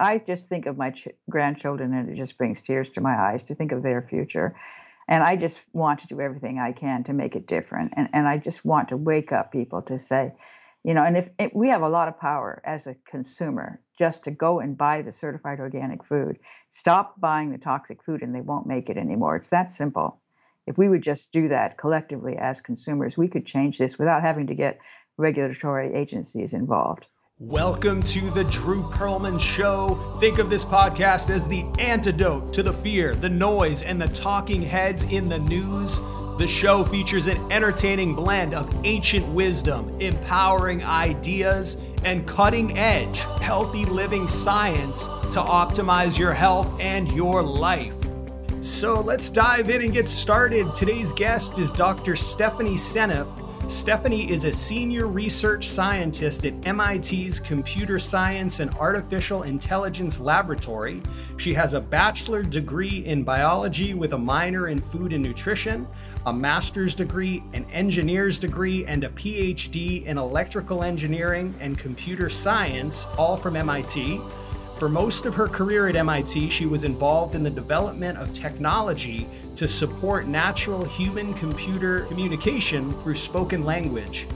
I just think of my ch- grandchildren and it just brings tears to my eyes to think of their future. And I just want to do everything I can to make it different. And, and I just want to wake up people to say, you know, and if, if we have a lot of power as a consumer just to go and buy the certified organic food, stop buying the toxic food and they won't make it anymore. It's that simple. If we would just do that collectively as consumers, we could change this without having to get regulatory agencies involved. Welcome to the Drew Pearlman Show. Think of this podcast as the antidote to the fear, the noise, and the talking heads in the news. The show features an entertaining blend of ancient wisdom, empowering ideas, and cutting edge, healthy living science to optimize your health and your life. So let's dive in and get started. Today's guest is Dr. Stephanie Seneff. Stephanie is a senior research scientist at MIT's Computer Science and Artificial Intelligence Laboratory. She has a bachelor degree in biology with a minor in food and nutrition, a master's degree, an engineer's degree, and a PhD in electrical engineering and computer science, all from MIT. For most of her career at MIT, she was involved in the development of technology to support natural human computer communication through spoken language.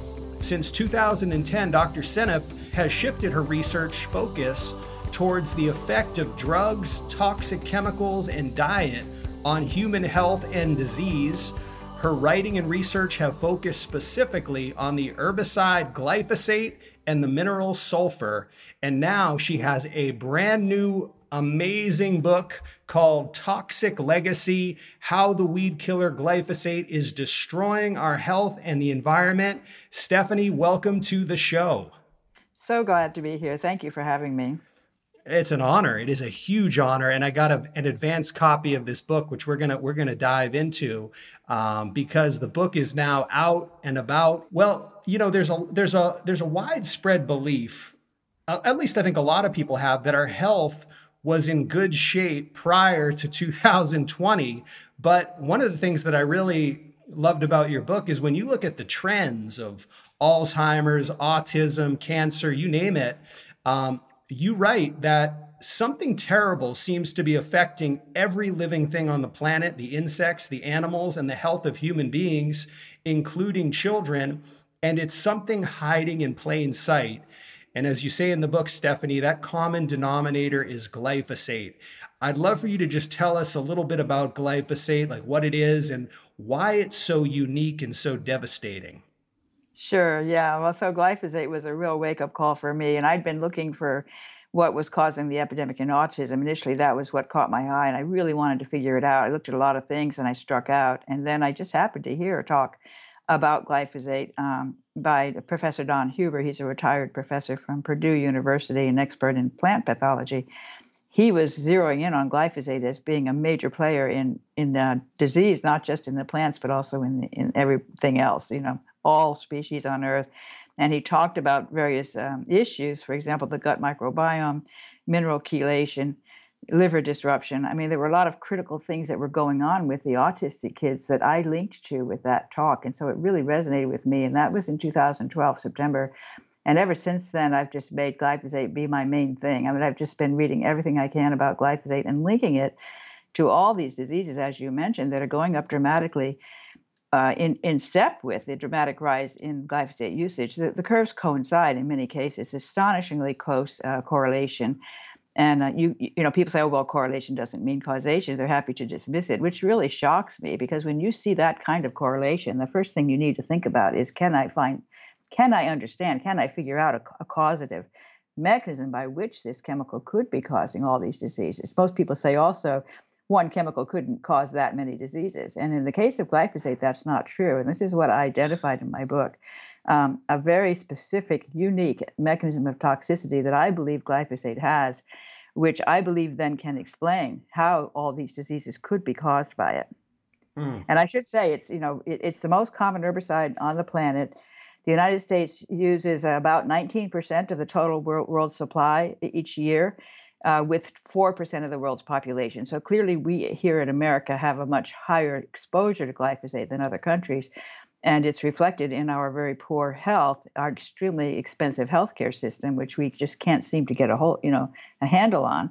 Since 2010, Dr. Seneff has shifted her research focus towards the effect of drugs, toxic chemicals, and diet on human health and disease. Her writing and research have focused specifically on the herbicide glyphosate and the mineral sulfur. And now she has a brand new, amazing book called Toxic Legacy How the Weed Killer Glyphosate is Destroying Our Health and the Environment. Stephanie, welcome to the show. So glad to be here. Thank you for having me. It's an honor. It is a huge honor, and I got a, an advanced copy of this book, which we're gonna we're gonna dive into, um, because the book is now out and about. Well, you know, there's a there's a there's a widespread belief, uh, at least I think a lot of people have, that our health was in good shape prior to 2020. But one of the things that I really loved about your book is when you look at the trends of Alzheimer's, autism, cancer, you name it. Um, you write that something terrible seems to be affecting every living thing on the planet the insects, the animals, and the health of human beings, including children. And it's something hiding in plain sight. And as you say in the book, Stephanie, that common denominator is glyphosate. I'd love for you to just tell us a little bit about glyphosate, like what it is and why it's so unique and so devastating. Sure. Yeah. Well, so glyphosate was a real wake up call for me. And I'd been looking for what was causing the epidemic in autism. Initially, that was what caught my eye. And I really wanted to figure it out. I looked at a lot of things and I struck out. And then I just happened to hear a talk about glyphosate um, by Professor Don Huber. He's a retired professor from Purdue University, an expert in plant pathology he was zeroing in on glyphosate as being a major player in in uh, disease, not just in the plants, but also in the, in everything else. You know, all species on Earth. And he talked about various um, issues, for example, the gut microbiome, mineral chelation, liver disruption. I mean, there were a lot of critical things that were going on with the autistic kids that I linked to with that talk. And so it really resonated with me. And that was in 2012, September. And ever since then, I've just made glyphosate be my main thing. I mean, I've just been reading everything I can about glyphosate and linking it to all these diseases, as you mentioned, that are going up dramatically uh, in, in step with the dramatic rise in glyphosate usage. The, the curves coincide in many cases, astonishingly close uh, correlation. And uh, you you know people say, oh well, correlation doesn't mean causation. They're happy to dismiss it, which really shocks me because when you see that kind of correlation, the first thing you need to think about is, can I find can I understand, can I figure out a, a causative mechanism by which this chemical could be causing all these diseases? Most people say also one chemical couldn't cause that many diseases. And in the case of glyphosate, that's not true. And this is what I identified in my book um, a very specific, unique mechanism of toxicity that I believe glyphosate has, which I believe then can explain how all these diseases could be caused by it. Mm. And I should say, it's you know it, it's the most common herbicide on the planet. The United States uses about 19% of the total world, supply each year, uh, with 4% of the world's population. So clearly, we here in America have a much higher exposure to glyphosate than other countries. and it's reflected in our very poor health, our extremely expensive healthcare system, which we just can't seem to get a whole, you know, a handle on,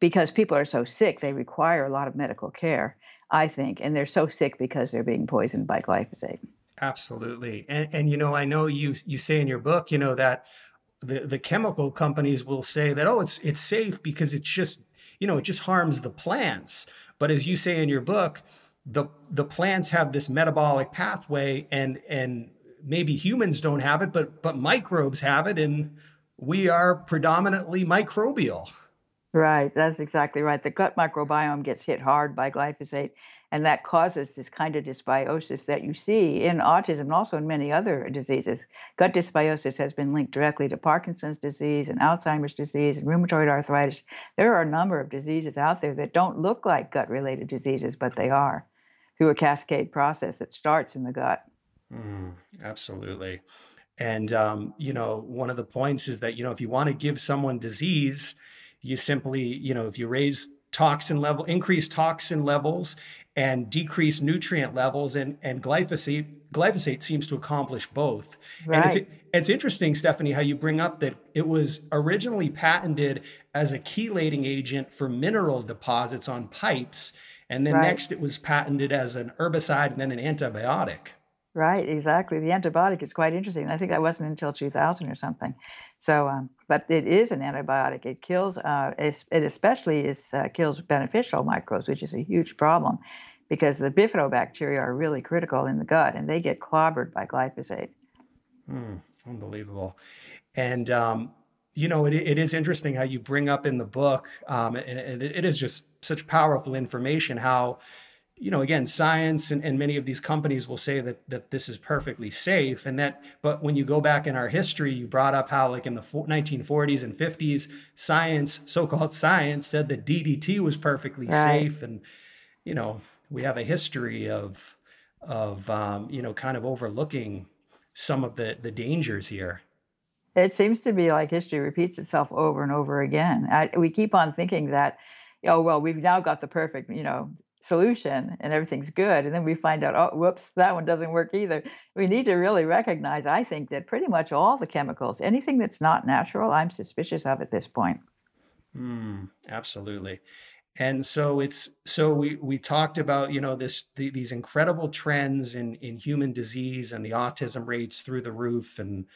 because people are so sick. They require a lot of medical care, I think, and they're so sick because they're being poisoned by glyphosate. Absolutely, and and you know, I know you you say in your book, you know, that the the chemical companies will say that oh, it's it's safe because it's just you know it just harms the plants, but as you say in your book the the plants have this metabolic pathway and and maybe humans don't have it but but microbes have it and we are predominantly microbial. Right. That's exactly right. The gut microbiome gets hit hard by glyphosate and that causes this kind of dysbiosis that you see in autism and also in many other diseases gut dysbiosis has been linked directly to parkinson's disease and alzheimer's disease and rheumatoid arthritis there are a number of diseases out there that don't look like gut related diseases but they are through a cascade process that starts in the gut. Mm, absolutely. And, um, you know, one of the points is that, you know, if you want to give someone disease, you simply, you know, if you raise toxin level, increase toxin levels and decrease nutrient levels and, and glyphosate, glyphosate seems to accomplish both. Right. And it's, it's interesting, Stephanie, how you bring up that it was originally patented as a chelating agent for mineral deposits on pipes and then right. next, it was patented as an herbicide and then an antibiotic. Right, exactly. The antibiotic is quite interesting. I think that wasn't until 2000 or something. So, um, but it is an antibiotic. It kills, uh, it especially is uh, kills beneficial microbes, which is a huge problem, because the bifidobacteria are really critical in the gut, and they get clobbered by glyphosate. Hmm, unbelievable. And um, you know, it, it is interesting how you bring up in the book, um, and, it is just such powerful information how, you know, again, science and, and many of these companies will say that that this is perfectly safe, and that, but when you go back in our history, you brought up how, like in the 1940s and 50s, science, so-called science, said that DDT was perfectly right. safe, and you know, we have a history of of um, you know, kind of overlooking some of the the dangers here it seems to be like history repeats itself over and over again. I, we keep on thinking that, oh well, we've now got the perfect, you know, solution and everything's good, and then we find out, oh, whoops, that one doesn't work either. We need to really recognize, I think, that pretty much all the chemicals, anything that's not natural, I'm suspicious of at this point. Mm, absolutely. And so it's so we we talked about you know this the, these incredible trends in in human disease and the autism rates through the roof and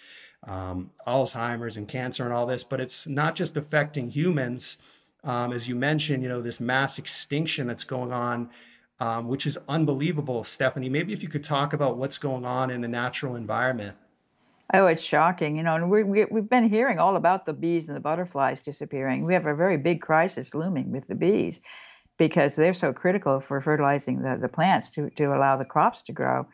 um, Alzheimer's and cancer and all this, but it's not just affecting humans. Um, as you mentioned, you know, this mass extinction that's going on, um, which is unbelievable. Stephanie, maybe if you could talk about what's going on in the natural environment. Oh, it's shocking, you know, and we, we, we've been hearing all about the bees and the butterflies disappearing. We have a very big crisis looming with the bees because they're so critical for fertilizing the, the plants to, to allow the crops to grow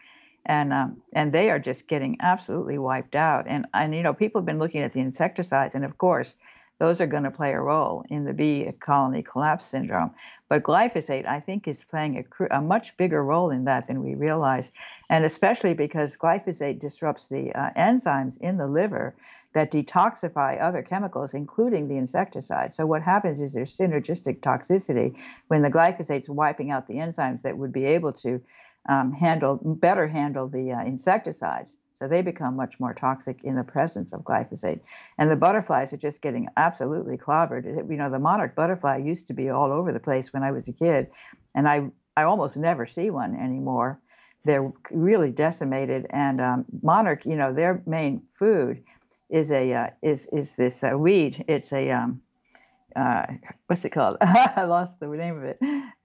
and um, and they are just getting absolutely wiped out. And and you know people have been looking at the insecticides, and of course those are going to play a role in the bee colony collapse syndrome. But glyphosate, I think, is playing a, a much bigger role in that than we realize, and especially because glyphosate disrupts the uh, enzymes in the liver that detoxify other chemicals, including the insecticide. So what happens is there's synergistic toxicity when the glyphosate's wiping out the enzymes that would be able to um, handle better handle the uh, insecticides. So they become much more toxic in the presence of glyphosate. And the butterflies are just getting absolutely clobbered. You know, the monarch butterfly used to be all over the place when I was a kid, and I I almost never see one anymore. They're really decimated. And um, monarch, you know, their main food is a uh, is is this uh, weed. It's a um, uh, what's it called? I lost the name of it.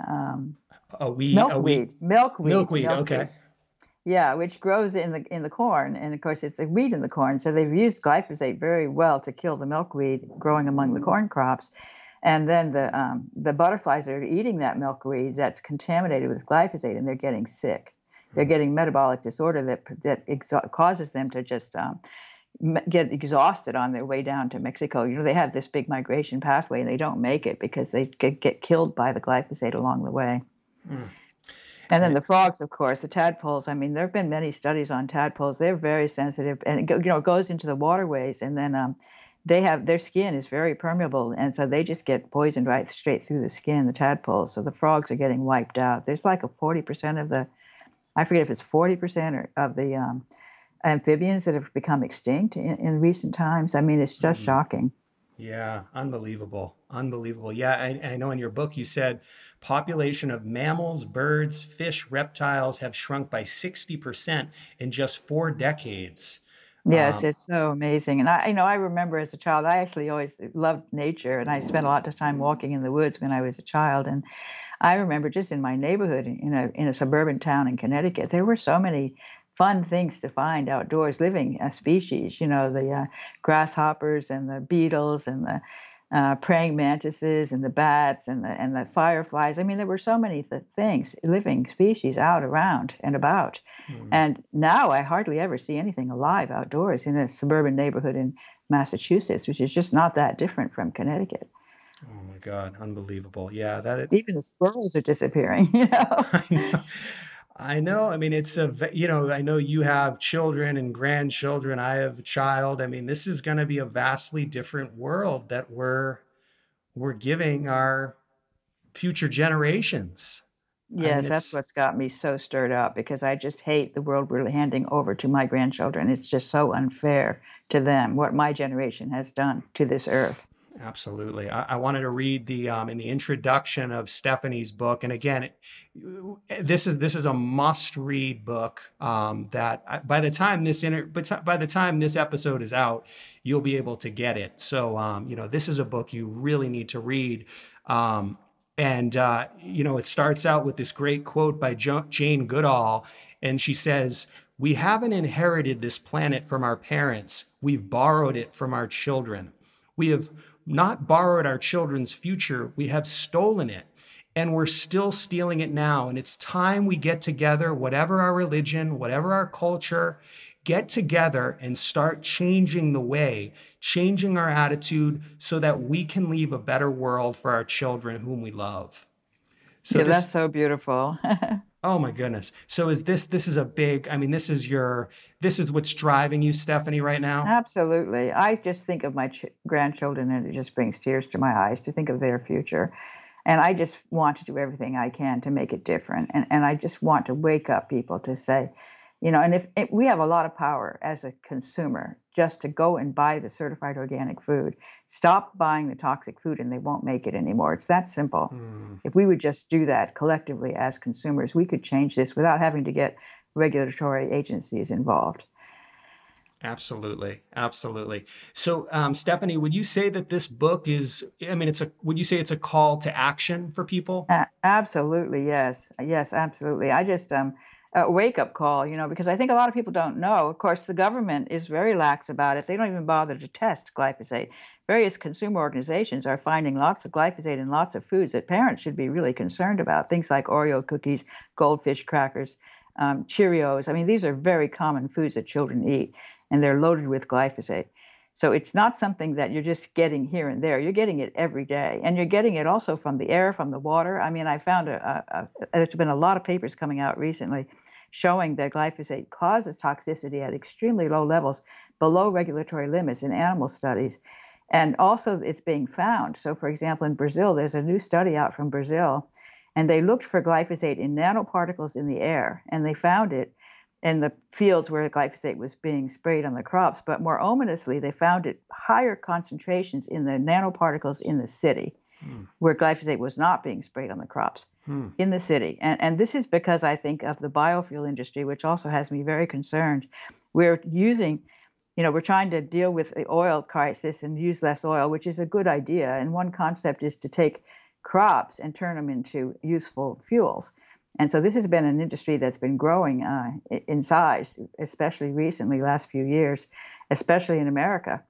Um, a weed, milkweed, a weed, milkweed, milkweed. milkweed. Okay. Yeah, which grows in the in the corn, and of course it's a weed in the corn. So they've used glyphosate very well to kill the milkweed growing among the corn crops, and then the um, the butterflies are eating that milkweed that's contaminated with glyphosate, and they're getting sick. They're hmm. getting metabolic disorder that that exo- causes them to just um, get exhausted on their way down to Mexico. You know, they have this big migration pathway, and they don't make it because they get, get killed by the glyphosate along the way. Mm. And then the frogs, of course, the tadpoles. I mean, there have been many studies on tadpoles. They're very sensitive, and you know, it goes into the waterways, and then um, they have their skin is very permeable, and so they just get poisoned right straight through the skin. The tadpoles. So the frogs are getting wiped out. There's like a 40% of the I forget if it's 40% of the um, amphibians that have become extinct in, in recent times. I mean, it's just mm-hmm. shocking. Yeah, unbelievable. Unbelievable. Yeah, I, I, know in your book you said population of mammals, birds, fish, reptiles have shrunk by 60% in just four decades. Yes, um, it's so amazing. And I, you know, I remember as a child, I actually always loved nature and I spent a lot of time walking in the woods when I was a child. And I remember just in my neighborhood in a, in a suburban town in Connecticut, there were so many fun things to find outdoors living uh, species, you know, the uh, grasshoppers and the beetles and the uh, praying mantises and the bats and the and the fireflies. I mean, there were so many th- things, living species out around and about. Mm. And now I hardly ever see anything alive outdoors in a suburban neighborhood in Massachusetts, which is just not that different from Connecticut. Oh my God, unbelievable! Yeah, that is... even the squirrels are disappearing. You know. I know. I know. I mean, it's a, you know, I know you have children and grandchildren. I have a child. I mean, this is going to be a vastly different world that we're, we're giving our future generations. Yes, I mean, that's what's got me so stirred up because I just hate the world we're handing over to my grandchildren. It's just so unfair to them what my generation has done to this earth. Absolutely. I, I, wanted to read the um, in the introduction of Stephanie's book, and again, it, this is this is a must-read book. Um, that by the time this inter, but by the time this episode is out, you'll be able to get it. So um, you know, this is a book you really need to read. Um, and uh, you know, it starts out with this great quote by jo- Jane Goodall, and she says, "We haven't inherited this planet from our parents; we've borrowed it from our children." We have not borrowed our children's future, we have stolen it. And we're still stealing it now. And it's time we get together, whatever our religion, whatever our culture, get together and start changing the way, changing our attitude so that we can leave a better world for our children whom we love. So yeah, this, that's so beautiful. Oh my goodness. So is this this is a big I mean this is your this is what's driving you Stephanie right now? Absolutely. I just think of my ch- grandchildren and it just brings tears to my eyes to think of their future. And I just want to do everything I can to make it different. And and I just want to wake up people to say, you know and if, if, we have a lot of power as a consumer just to go and buy the certified organic food stop buying the toxic food and they won't make it anymore it's that simple mm. if we would just do that collectively as consumers we could change this without having to get regulatory agencies involved Absolutely, absolutely. So, um, Stephanie, would you say that this book is? I mean, it's a. Would you say it's a call to action for people? Uh, absolutely, yes, yes, absolutely. I just um, a wake up call, you know, because I think a lot of people don't know. Of course, the government is very lax about it. They don't even bother to test glyphosate. Various consumer organizations are finding lots of glyphosate in lots of foods that parents should be really concerned about. Things like Oreo cookies, goldfish crackers, um, Cheerios. I mean, these are very common foods that children eat, and they're loaded with glyphosate. So it's not something that you're just getting here and there. You're getting it every day, and you're getting it also from the air, from the water. I mean, I found a, a, a, there's been a lot of papers coming out recently showing that glyphosate causes toxicity at extremely low levels, below regulatory limits in animal studies. And also, it's being found. So, for example, in Brazil, there's a new study out from Brazil, and they looked for glyphosate in nanoparticles in the air, and they found it in the fields where glyphosate was being sprayed on the crops. But more ominously, they found it higher concentrations in the nanoparticles in the city, mm. where glyphosate was not being sprayed on the crops mm. in the city. And, and this is because I think of the biofuel industry, which also has me very concerned. We're using you know, we're trying to deal with the oil crisis and use less oil, which is a good idea. And one concept is to take crops and turn them into useful fuels. And so this has been an industry that's been growing uh, in size, especially recently, last few years, especially in America.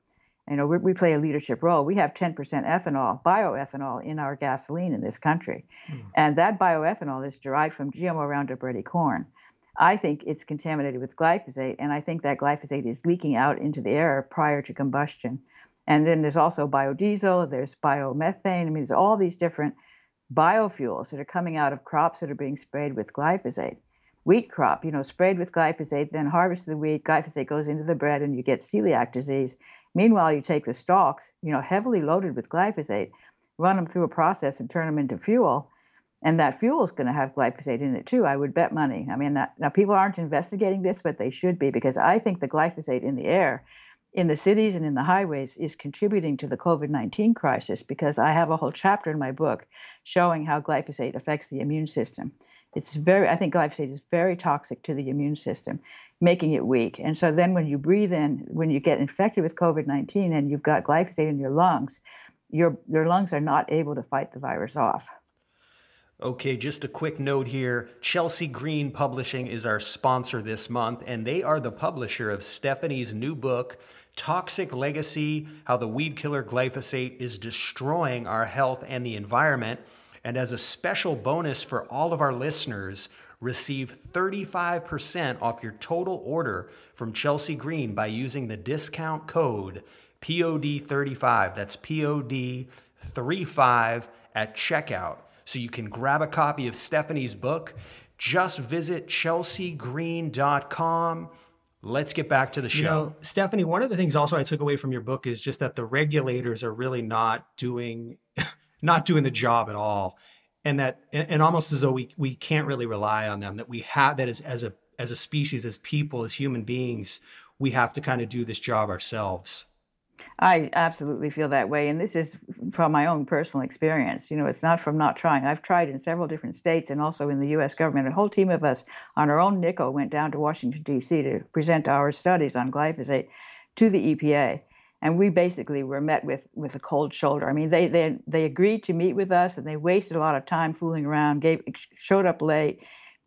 You know, we, we play a leadership role. We have 10% ethanol, bioethanol, in our gasoline in this country, mm. and that bioethanol is derived from GMO Roundup Ready corn. I think it's contaminated with glyphosate, and I think that glyphosate is leaking out into the air prior to combustion. And then there's also biodiesel, there's biomethane. I mean, there's all these different biofuels that are coming out of crops that are being sprayed with glyphosate. Wheat crop, you know, sprayed with glyphosate, then harvest the wheat, glyphosate goes into the bread, and you get celiac disease. Meanwhile, you take the stalks, you know, heavily loaded with glyphosate, run them through a process and turn them into fuel, and that fuel is going to have glyphosate in it too. I would bet money. I mean, that, now people aren't investigating this, but they should be because I think the glyphosate in the air, in the cities and in the highways, is contributing to the COVID 19 crisis because I have a whole chapter in my book showing how glyphosate affects the immune system. It's very, I think glyphosate is very toxic to the immune system, making it weak. And so then when you breathe in, when you get infected with COVID 19 and you've got glyphosate in your lungs, your, your lungs are not able to fight the virus off. Okay, just a quick note here. Chelsea Green Publishing is our sponsor this month, and they are the publisher of Stephanie's new book, Toxic Legacy How the Weed Killer Glyphosate is Destroying Our Health and the Environment. And as a special bonus for all of our listeners, receive 35% off your total order from Chelsea Green by using the discount code POD35. That's POD35 at checkout so you can grab a copy of Stephanie's book. Just visit chelseagreen.com. Let's get back to the show. You know, Stephanie, one of the things also I took away from your book is just that the regulators are really not doing not doing the job at all. And that and almost as though we we can't really rely on them, that we have that as as a as a species, as people, as human beings, we have to kind of do this job ourselves. I absolutely feel that way. And this is from my own personal experience. You know, it's not from not trying. I've tried in several different states and also in the US government. A whole team of us on our own nickel went down to Washington, D.C. to present our studies on glyphosate to the EPA. And we basically were met with, with a cold shoulder. I mean, they, they, they agreed to meet with us and they wasted a lot of time fooling around, gave, showed up late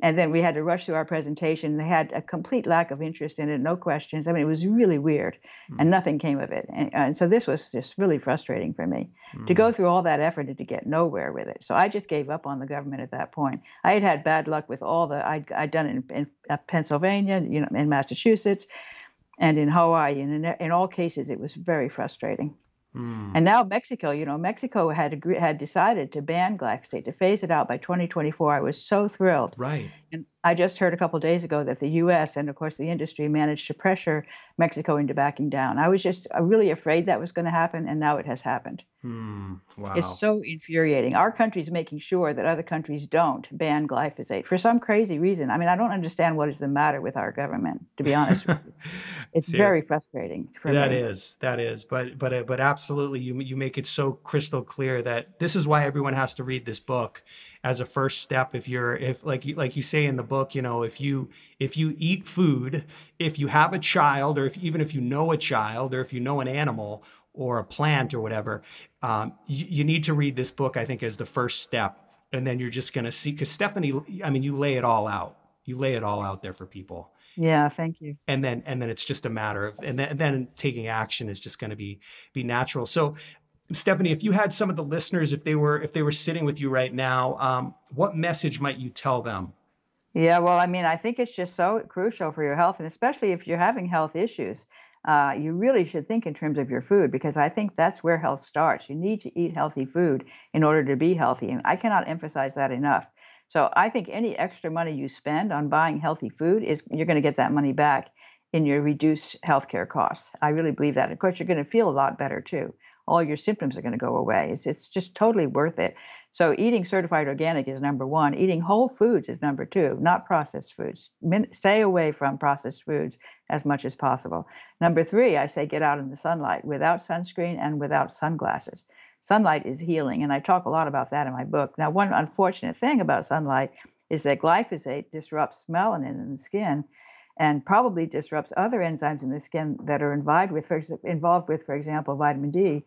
and then we had to rush through our presentation. They had a complete lack of interest in it, no questions. I mean, it was really weird, mm. and nothing came of it. And, and, so this was just really frustrating for me mm. to go hmm. through all that effort and to get nowhere with it. So I just gave up on the government at that point. I had had bad luck with all the I'd, I'd done it in, in uh, Pennsylvania, you know, in Massachusetts, and in Hawaii, and in, in all cases, it was very frustrating. Mm. And now Mexico, you know, Mexico had agree, had decided to ban glyphosate to phase it out by 2024. I was so thrilled. Right. And I just heard a couple days ago that the U.S. and of course the industry managed to pressure Mexico into backing down. I was just really afraid that was going to happen, and now it has happened. Hmm. Wow. It's so infuriating. Our country's making sure that other countries don't ban glyphosate for some crazy reason. I mean, I don't understand what is the matter with our government, to be honest with you. It's very frustrating. For that me. is, that is. But but uh, but absolutely, you you make it so crystal clear that this is why everyone has to read this book as a first step. If you're if like you like you say in the book, you know, if you if you eat food, if you have a child, or if even if you know a child, or if you know an animal or a plant or whatever, um, you, you need to read this book, I think, as the first step. And then you're just going to see, because Stephanie, I mean, you lay it all out. You lay it all out there for people. Yeah, thank you. And then, and then it's just a matter of, and then, and then taking action is just going to be, be natural. So, Stephanie, if you had some of the listeners, if they were, if they were sitting with you right now, um, what message might you tell them? Yeah, well, I mean, I think it's just so crucial for your health, and especially if you're having health issues uh, you really should think in terms of your food because I think that's where health starts. You need to eat healthy food in order to be healthy. And I cannot emphasize that enough. So I think any extra money you spend on buying healthy food is you're going to get that money back in your reduced healthcare costs. I really believe that. Of course, you're going to feel a lot better too. All your symptoms are going to go away. It's it's just totally worth it. So eating certified organic is number one. Eating whole foods is number two, not processed foods. Min- stay away from processed foods as much as possible. Number three, I say get out in the sunlight without sunscreen and without sunglasses. Sunlight is healing, and I talk a lot about that in my book. Now, one unfortunate thing about sunlight is that glyphosate disrupts melanin in the skin and probably disrupts other enzymes in the skin that are involved with, for, involved with, for example, vitamin D.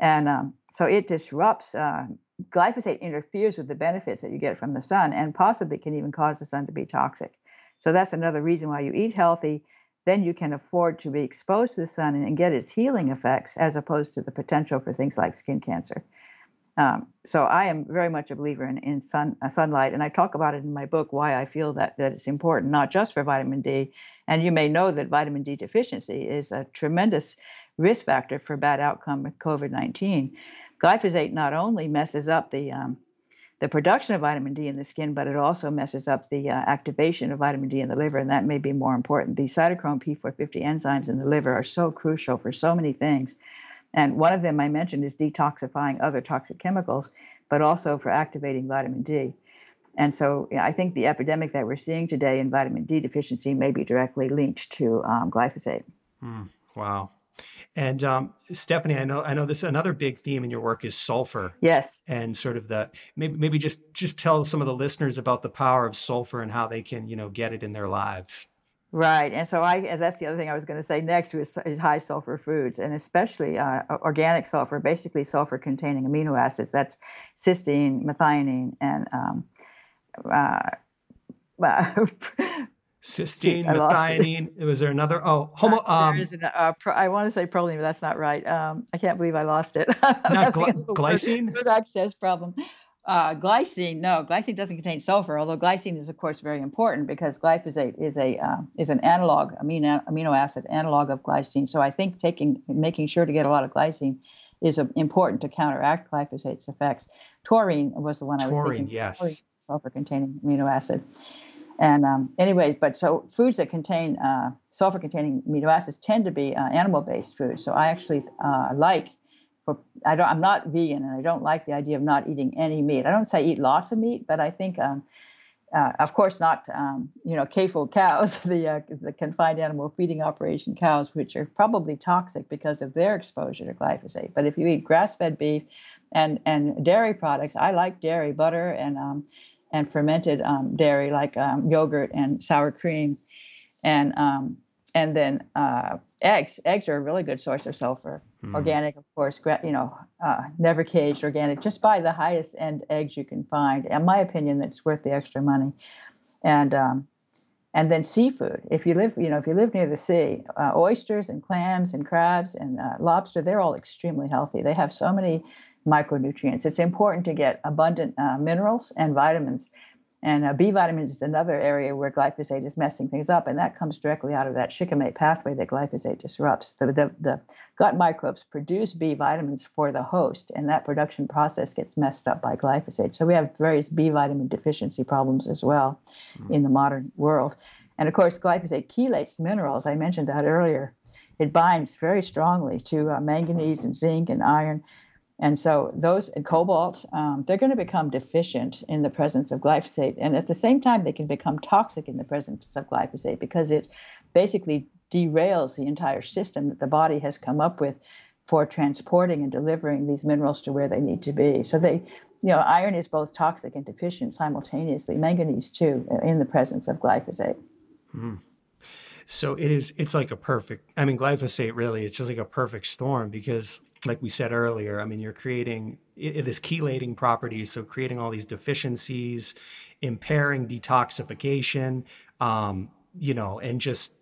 And um, so it disrupts uh, glyphosate interferes with the benefits that you get from the sun and possibly can even cause the sun to be toxic. So that's another reason why you eat healthy. Then you can afford to be exposed to the sun and, get its healing effects as opposed to the potential for things like skin cancer. Um, so I am very much a believer in, in sun, uh, sunlight, and I talk about it in my book why I feel that, that it's important, not just for vitamin D. And you may know that vitamin D deficiency is a tremendous risk factor for bad outcome with COVID 19. Glyphosate not only messes up the um, the production of vitamin D in the skin, but it also messes up the uh, activation of vitamin D in the liver, and that may be more important. The cytochrome P450 enzymes in the liver are so crucial for so many things. And one of them I mentioned is detoxifying other toxic chemicals, but also for activating vitamin D. And so I think the epidemic that we're seeing today in vitamin D deficiency may be directly linked to um, glyphosate. Mm, wow. And um, Stephanie, I know I know this another big theme in your work is sulfur. Yes. And sort of the maybe maybe just just tell some of the listeners about the power of sulfur and how they can you know get it in their lives. Right, and so I that's the other thing I was going to say next was high sulfur foods, and especially uh, organic sulfur, basically sulfur-containing amino acids. That's cysteine, methionine, and um, uh, cysteine, methionine. Was there another? Oh, homo. Um, there is an, uh, pro, I want to say proline, but that's not right. Um, I can't believe I lost it. not gl- glycine. Word access problem. Uh, glycine, no, glycine doesn't contain sulfur. Although glycine is, of course, very important because glyphosate is a uh, is an analog amino amino acid analog of glycine. So I think taking making sure to get a lot of glycine is uh, important to counteract glyphosate's effects. Taurine was the one taurine, I was thinking. Yes. Sulfur-containing amino acid. And um, anyway, but so foods that contain uh, sulfur-containing amino acids tend to be uh, animal-based foods. So I actually uh, like for I don't I'm not vegan and I don't like the idea of not eating any meat. I don't say eat lots of meat, but I think. Um, uh, of course, not um, you know CAFO cows, the uh, the confined animal feeding operation cows, which are probably toxic because of their exposure to glyphosate. But if you eat grass-fed beef and and dairy products, I like dairy, butter, and um, and fermented um, dairy like um, yogurt and sour cream, and um, and then uh, eggs. Eggs are a really good source of sulfur. Mm. Organic, of course. You know, uh, never caged, organic. Just buy the highest end eggs you can find. In my opinion, that's worth the extra money. And um, and then seafood. If you live, you know, if you live near the sea, uh, oysters and clams and crabs and uh, lobster, they're all extremely healthy. They have so many micronutrients. It's important to get abundant uh, minerals and vitamins. And uh, B vitamins is another area where glyphosate is messing things up, and that comes directly out of that shikimate pathway that glyphosate disrupts. The, the, the gut microbes produce B vitamins for the host, and that production process gets messed up by glyphosate. So we have various B vitamin deficiency problems as well mm. in the modern world. And of course, glyphosate chelates minerals. I mentioned that earlier. It binds very strongly to uh, manganese and zinc and iron and so those and cobalt, um, they're going to become deficient in the presence of glyphosate. And at the same time, they can become toxic in the presence of glyphosate because it basically derails the entire system that the body has come up with for transporting and delivering these minerals to where they need to be. So they, you know, iron is both toxic and deficient simultaneously. Manganese too, in the presence of glyphosate. Mm-hmm. So it is. It's like a perfect. I mean, glyphosate really. It's just like a perfect storm because like we said earlier, I mean, you're creating this chelating properties, so creating all these deficiencies, impairing detoxification, um, you know, and just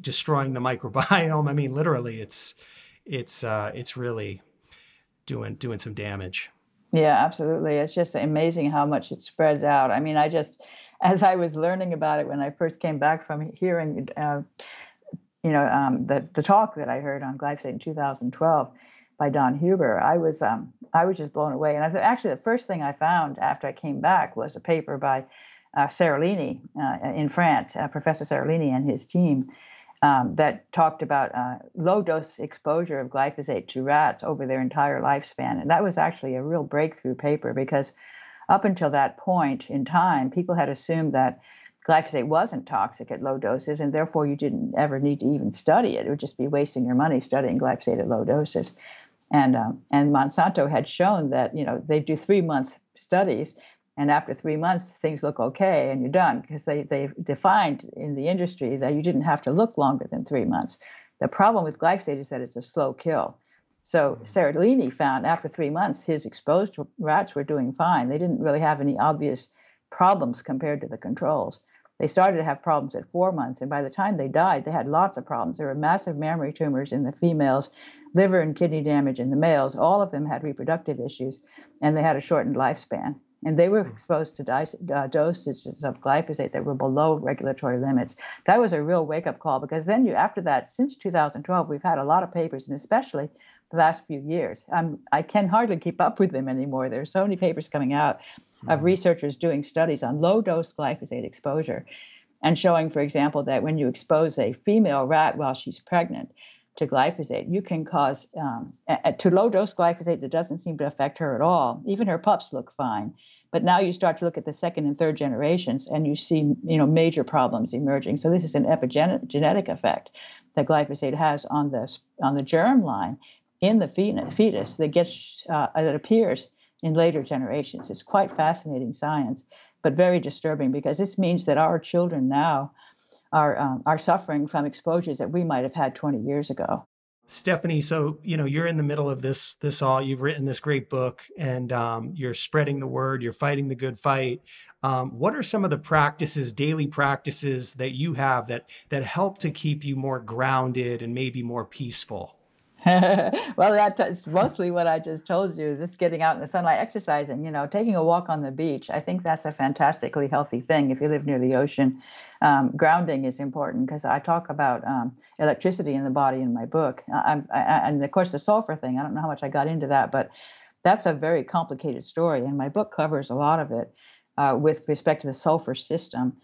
destroying the microbiome. I mean, literally, it's it's uh, it's really doing doing some damage. Yeah, absolutely. It's just amazing how much it spreads out. I mean, I just as I was learning about it when I first came back from hearing, uh, you know, um, the the talk that I heard on glyphosate in 2012 by Don Huber, I was um, I was just blown away. And I actually, the first thing I found after I came back was a paper by uh, uh, in France, uh, Professor Seralini and his team, um, that talked about uh, low dose exposure of glyphosate to rats over their entire lifespan. And that was actually a real breakthrough paper because up until that point in time, people had assumed that glyphosate wasn't toxic at low doses, and therefore you didn't ever need to even study it. It would just be wasting your money studying glyphosate at low doses. And um, and Monsanto had shown that you know they do three month studies, and after three months things look okay and you're done because they they defined in the industry that you didn't have to look longer than three months. The problem with glyphosate is that it's a slow kill. So mm-hmm. Seralini found after three months his exposed rats were doing fine. They didn't really have any obvious problems compared to the controls. They started to have problems at four months, and by the time they died, they had lots of problems. There were massive mammary tumors in the females, liver and kidney damage in the males. All of them had reproductive issues, and they had a shortened lifespan. And they were exposed to uh, dosages of glyphosate that were below regulatory limits. That was a real wake up call because then you, after that, since 2012, we've had a lot of papers, and especially the last few years. I'm, I can hardly keep up with them anymore. There are so many papers coming out of hmm. researchers doing studies on low dose glyphosate exposure and showing, for example, that when you expose a female rat while she's pregnant, to glyphosate, you can cause um, to low dose glyphosate that doesn't seem to affect her at all. Even her pups look fine. But now you start to look at the second and third generations, and you see, you know, major problems emerging. So this is an epigenetic effect that glyphosate has on the on the germ line in the fetus that gets uh, that appears in later generations. It's quite fascinating science, but very disturbing because this means that our children now are um, are suffering from exposures that we might have had 20 years ago. Stephanie, so you know you're in the middle of this this all. You've written this great book, and um, you're spreading the word. You're fighting the good fight. Um, what are some of the practices, daily practices that you have that that help to keep you more grounded and maybe more peaceful? well, that's mostly what I just told you. Just getting out in the sunlight, exercising, you know, taking a walk on the beach. I think that's a fantastically healthy thing if you live near the ocean. Um, grounding is important because I talk about um, electricity in the body in my book. I, I, and of course, the sulfur thing, I don't know how much I got into that, but that's a very complicated story. And my book covers a lot of it uh, with respect to the sulfur system.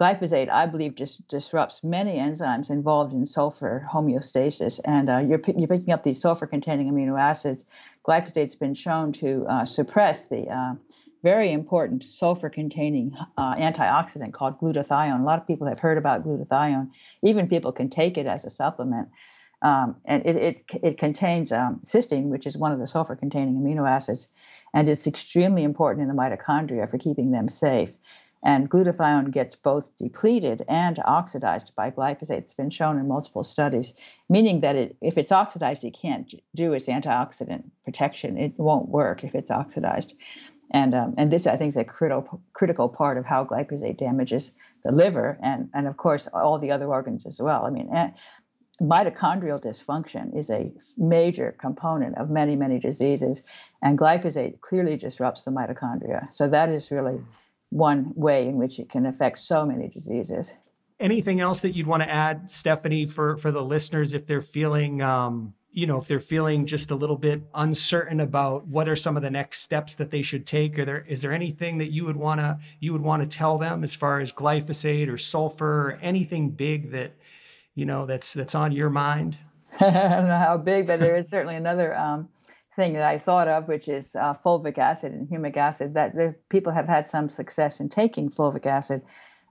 Glyphosate, I believe, just disrupts many enzymes involved in sulfur homeostasis, and uh, you're, you're picking up these sulfur-containing amino acids. Glyphosate's been shown to uh, suppress the uh, very important sulfur-containing uh, antioxidant called glutathione. A lot of people have heard about glutathione. Even people can take it as a supplement. Um, and it, it, it contains um, cysteine, which is one of the sulfur containing amino acids, and it's extremely important in the mitochondria for keeping them safe. And glutathione gets both depleted and oxidized by glyphosate. It's been shown in multiple studies, meaning that it, if it's oxidized, it can't do its antioxidant protection. It won't work if it's oxidized. And, um, and this, I think, is a critical, critical part of how glyphosate damages the liver and, and, of course, all the other organs as well. I mean, mitochondrial dysfunction is a major component of many, many diseases, and glyphosate clearly disrupts the mitochondria. So that is really one way in which it can affect so many diseases. Anything else that you'd want to add, Stephanie, for for the listeners if they're feeling, um, you know, if they're feeling just a little bit uncertain about what are some of the next steps that they should take? Are there is there anything that you would want to you would want to tell them as far as glyphosate or sulfur or anything big that you know that's that's on your mind? I don't know how big, but there is certainly another um, thing that I thought of, which is uh, fulvic acid and humic acid. That the, people have had some success in taking fulvic acid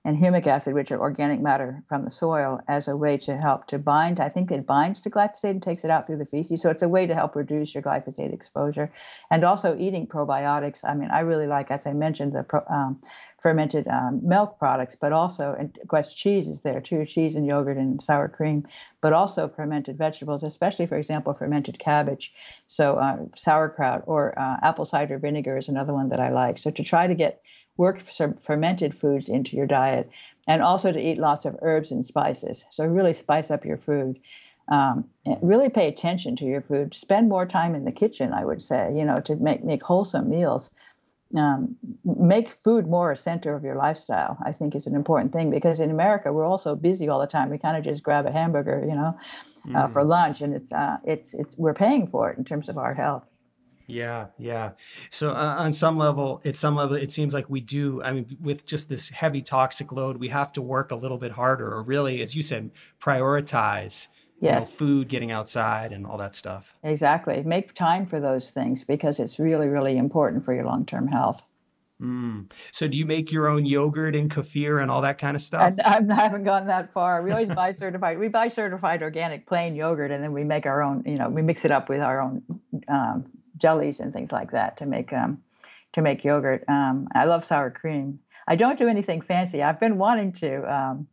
and humic acid, which are organic matter from the soil, as a way to help to bind. I think it binds to glyphosate and takes it out through the feces. So it's a way to help reduce your glyphosate exposure. And also eating probiotics. I mean, I really like, as I mentioned, the pro, um, fermented um, milk products, but also, and of course, cheese is there too cheese and yogurt and sour cream, but also fermented vegetables, especially, for example, fermented cabbage. So, uh, sauerkraut or uh, apple cider vinegar is another one that I like. So, to try to get work fermented foods into your diet and also to eat lots of herbs and spices. So, really spice up your food. Um, really pay attention to your food. Spend more time in the kitchen, I would say, you know, to make, make wholesome meals um, make food more a center of your lifestyle. I think is an important thing because in America we're all so busy all the time. We kind of just grab a hamburger, you know, mm. uh, for mm. lunch, and it's uh, it's it's we're paying for it in terms of our health. Yeah, yeah. So uh, on some level, at some level, it seems like we do. I mean, with just this heavy toxic load, we have to work a little bit harder, or really, as you said, prioritize yes. You know, food, getting outside, and all that stuff. Exactly. Make time for those things because it's really, really important for your long term health. Mm. So, do you make your own yogurt and kefir and all that kind of stuff? I, I haven't gone that far. We always buy certified. We buy certified organic plain yogurt, and then we make our own. You know, we mix it up with our own um, jellies and things like that to make um, to make yogurt. Um, I love sour cream. I don't do anything fancy. I've been wanting to. Um,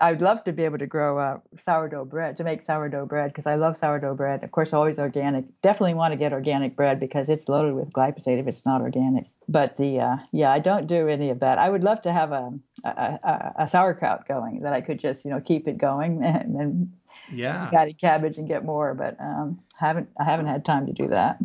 I'd love to be able to grow uh, sourdough bread, to make sourdough bread, because I love sourdough bread. Of course, always organic. Definitely want to get organic bread because it's loaded with glyphosate if it's not organic. But the uh, yeah, I don't do any of that. I would love to have a a, a, a sauerkraut going that I could just you know keep it going and, and yeah, cabbage and get more. But um, haven't I haven't had time to do that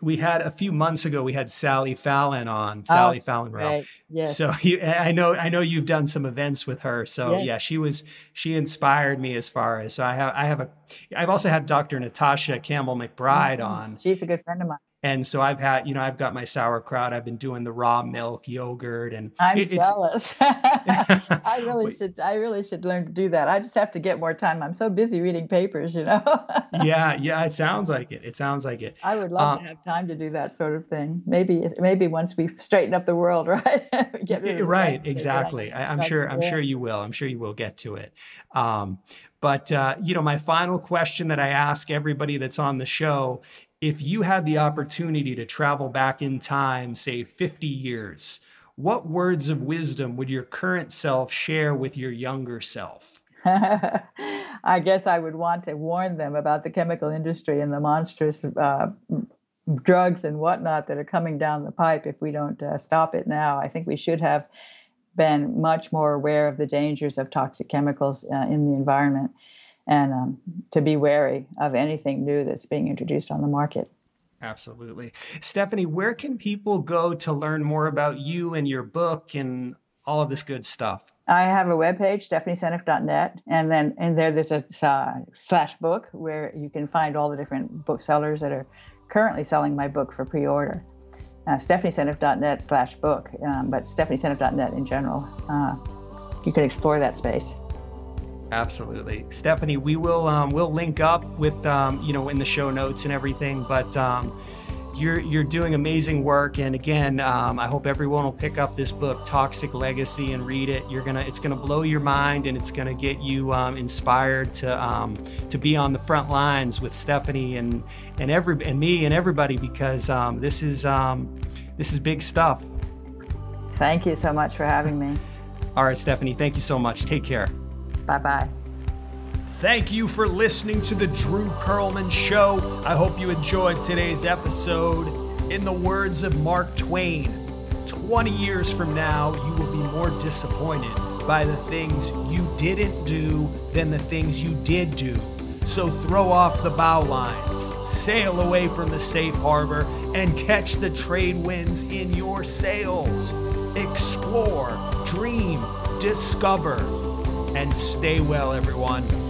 we had a few months ago we had Sally Fallon on Sally oh, Fallon Yes. So you, I know I know you've done some events with her. So yes. yeah, she was she inspired me as far as so I have I have a I've also had Dr. Natasha Campbell McBride mm-hmm. on. She's a good friend of mine. And so I've had, you know, I've got my sauerkraut. I've been doing the raw milk yogurt, and I'm it, jealous. I really should. I really should learn to do that. I just have to get more time. I'm so busy reading papers, you know. yeah, yeah. It sounds like it. It sounds like it. I would love um, to have time to do that sort of thing. Maybe, maybe once we straighten up the world, right? get rid right. Exactly. I, am sure. I'm sure you will. I'm sure you will get to it. Um, but uh, you know, my final question that I ask everybody that's on the show if you had the opportunity to travel back in time, say 50 years, what words of wisdom would your current self share with your younger self? I guess I would want to warn them about the chemical industry and the monstrous uh, drugs and whatnot that are coming down the pipe if we don't uh, stop it now. I think we should have been much more aware of the dangers of toxic chemicals uh, in the environment and um, to be wary of anything new that's being introduced on the market. Absolutely. Stephanie, where can people go to learn more about you and your book and all of this good stuff? I have a webpage, stephanieseneff.net, and then in there there's a uh, slash book where you can find all the different booksellers that are currently selling my book for pre-order. Uh, stephanieseneff.net slash book, um, but stephanieseneff.net in general. Uh, you can explore that space. Absolutely, Stephanie. We will um, we'll link up with um, you know in the show notes and everything. But um, you're you're doing amazing work, and again, um, I hope everyone will pick up this book, Toxic Legacy, and read it. You're gonna it's gonna blow your mind, and it's gonna get you um, inspired to um, to be on the front lines with Stephanie and and every and me and everybody because this is this is big stuff. Thank you so much for having me. All right, Stephanie. Thank you so much. Take care. Bye bye. Thank you for listening to the Drew Pearlman Show. I hope you enjoyed today's episode. In the words of Mark Twain, 20 years from now, you will be more disappointed by the things you didn't do than the things you did do. So throw off the bow lines, sail away from the safe harbor, and catch the trade winds in your sails. Explore, dream, discover and stay well, everyone.